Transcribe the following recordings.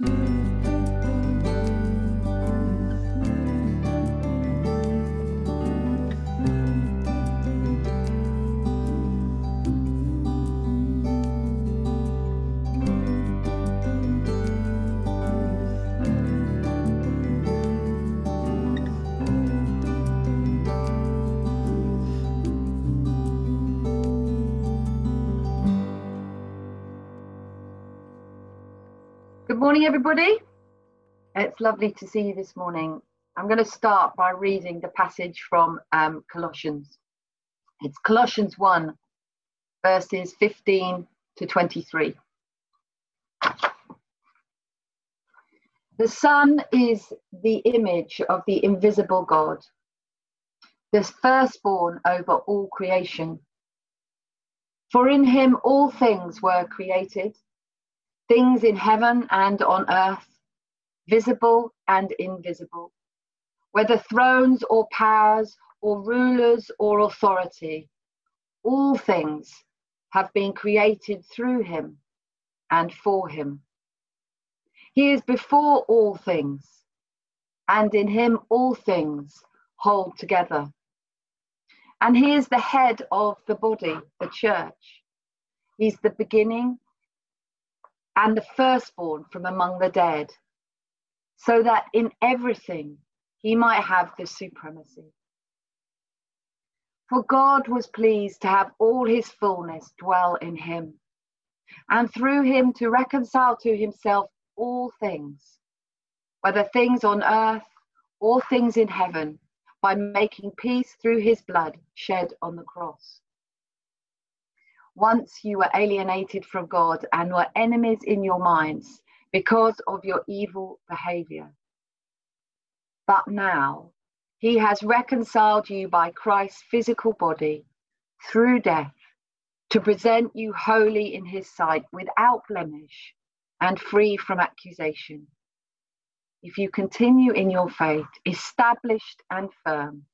Mm-hmm. Good morning, everybody. It's lovely to see you this morning. I'm going to start by reading the passage from um, Colossians. It's Colossians 1, verses 15 to 23. The Son is the image of the invisible God, the firstborn over all creation. For in him all things were created things in heaven and on earth, visible and invisible, whether thrones or powers or rulers or authority, all things have been created through him and for him. He is before all things, and in him all things hold together. And he is the head of the body, the church. He's the beginning and the firstborn from among the dead, so that in everything he might have the supremacy. For God was pleased to have all his fullness dwell in him, and through him to reconcile to himself all things, whether things on earth or things in heaven, by making peace through his blood shed on the cross. Once you were alienated from God and were enemies in your minds because of your evil behavior. But now he has reconciled you by Christ's physical body through death to present you holy in his sight without blemish and free from accusation. If you continue in your faith, established and firm,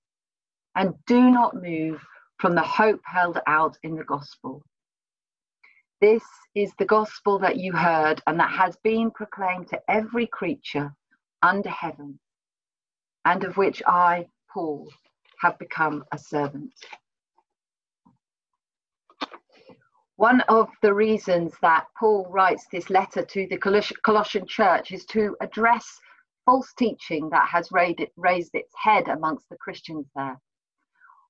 and do not move from the hope held out in the gospel. This is the gospel that you heard and that has been proclaimed to every creature under heaven, and of which I, Paul, have become a servant. One of the reasons that Paul writes this letter to the Colossian church is to address false teaching that has raised its head amongst the Christians there.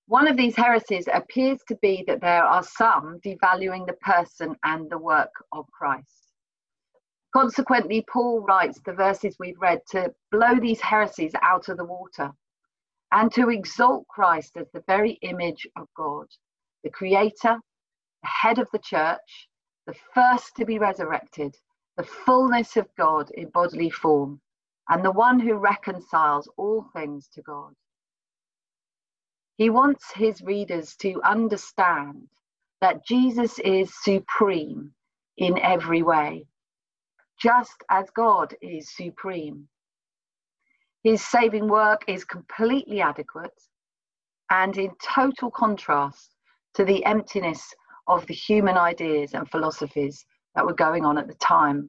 One of these heresies appears to be that there are some devaluing the person and the work of Christ. Consequently, Paul writes the verses we've read to blow these heresies out of the water and to exalt Christ as the very image of God, the Creator, the head of the church, the first to be resurrected, the fullness of God in bodily form, and the one who reconciles all things to God. He wants his readers to understand that Jesus is supreme in every way, just as God is supreme. His saving work is completely adequate and in total contrast to the emptiness of the human ideas and philosophies that were going on at the time.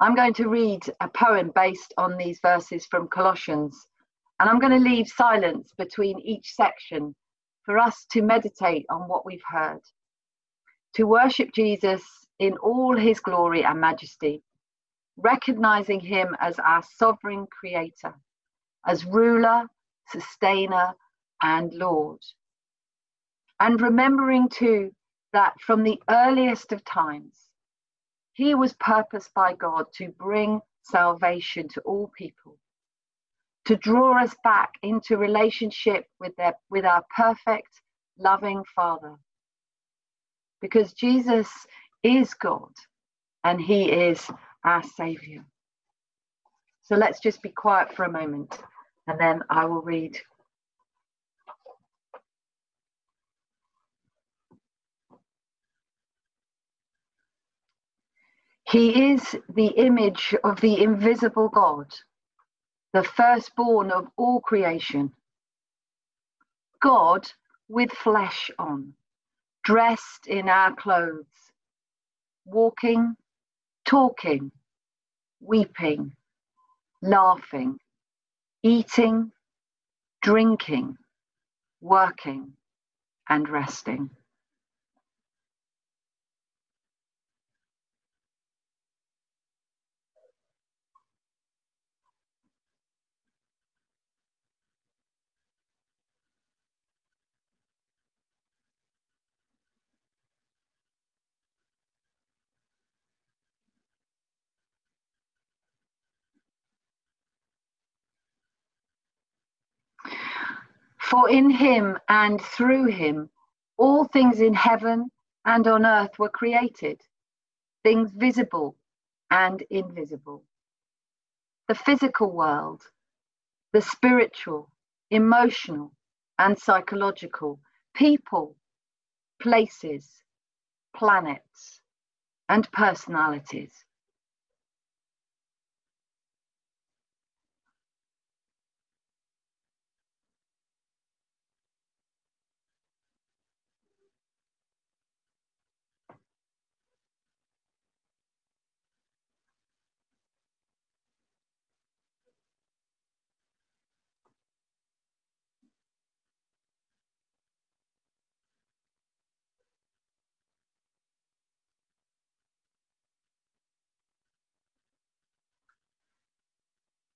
I'm going to read a poem based on these verses from Colossians and I'm going to leave silence between each section for us to meditate on what we've heard, to worship Jesus in all his glory and majesty, recognizing him as our sovereign creator, as ruler, sustainer, and Lord. And remembering too that from the earliest of times, he was purposed by God to bring salvation to all people to draw us back into relationship with, their, with our perfect, loving Father. Because Jesus is God and He is our Savior. So let's just be quiet for a moment and then I will read. He is the image of the invisible God the firstborn of all creation. God with flesh on, dressed in our clothes, walking, talking, weeping, laughing, eating, drinking, working, and resting. For in him and through him all things in heaven and on earth were created, things visible and invisible. The physical world, the spiritual, emotional, and psychological, people, places, planets, and personalities.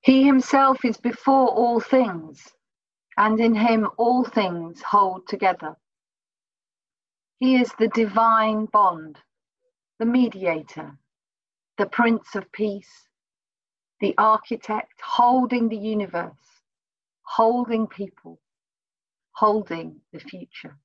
He himself is before all things, and in him all things hold together. He is the divine bond, the mediator, the Prince of Peace, the architect holding the universe, holding people, holding the future.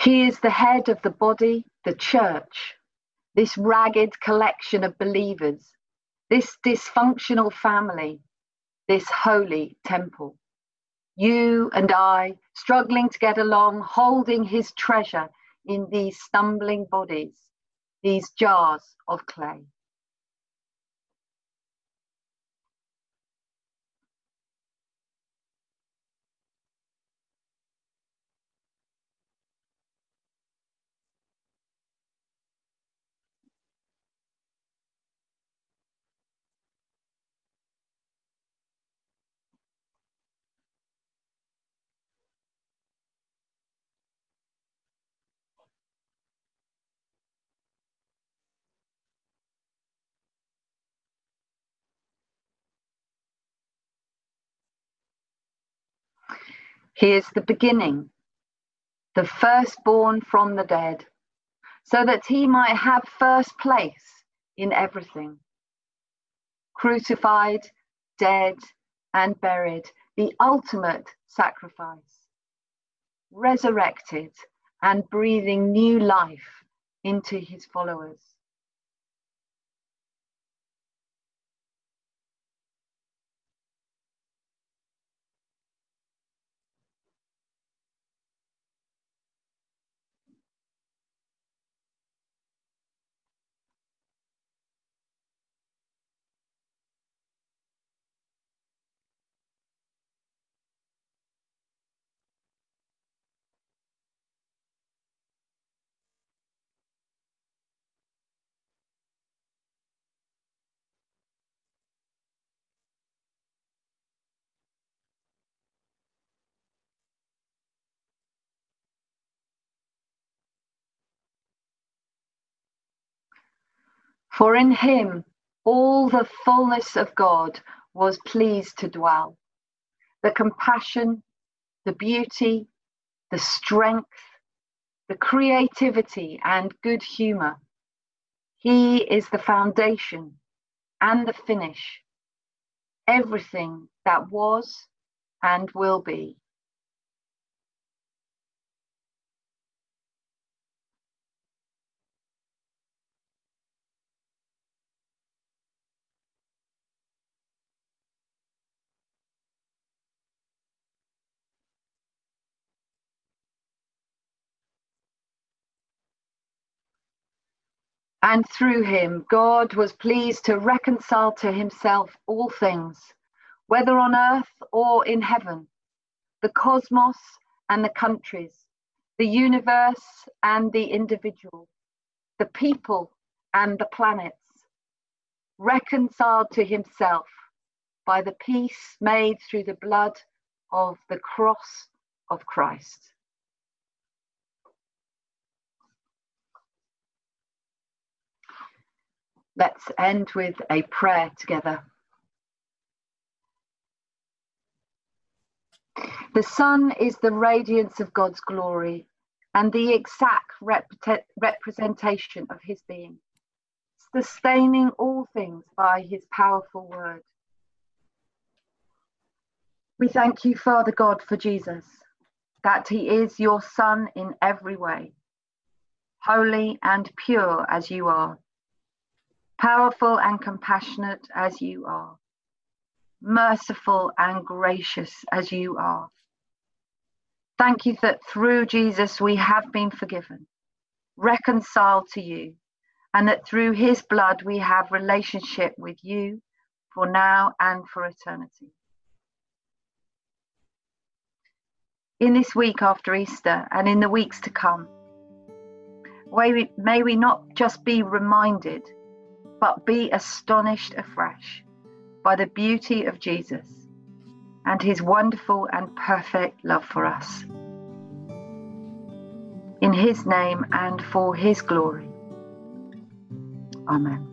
He is the head of the body, the church, this ragged collection of believers, this dysfunctional family, this holy temple. You and I, struggling to get along, holding his treasure in these stumbling bodies, these jars of clay. He is the beginning, the firstborn from the dead, so that he might have first place in everything. Crucified, dead, and buried, the ultimate sacrifice. Resurrected and breathing new life into his followers. For in him all the fullness of God was pleased to dwell. The compassion, the beauty, the strength, the creativity, and good humor. He is the foundation and the finish, everything that was and will be. And through him, God was pleased to reconcile to himself all things, whether on earth or in heaven, the cosmos and the countries, the universe and the individual, the people and the planets, reconciled to himself by the peace made through the blood of the cross of Christ. Let's end with a prayer together. The Son is the radiance of God's glory and the exact rep- representation of his being, sustaining all things by his powerful word. We thank you, Father God, for Jesus, that he is your Son in every way, holy and pure as you are powerful and compassionate as you are, merciful and gracious as you are. Thank you that through Jesus we have been forgiven, reconciled to you, and that through his blood we have relationship with you for now and for eternity. In this week after Easter and in the weeks to come, may we, may we not just be reminded but be astonished afresh by the beauty of Jesus and his wonderful and perfect love for us. In his name and for his glory. Amen.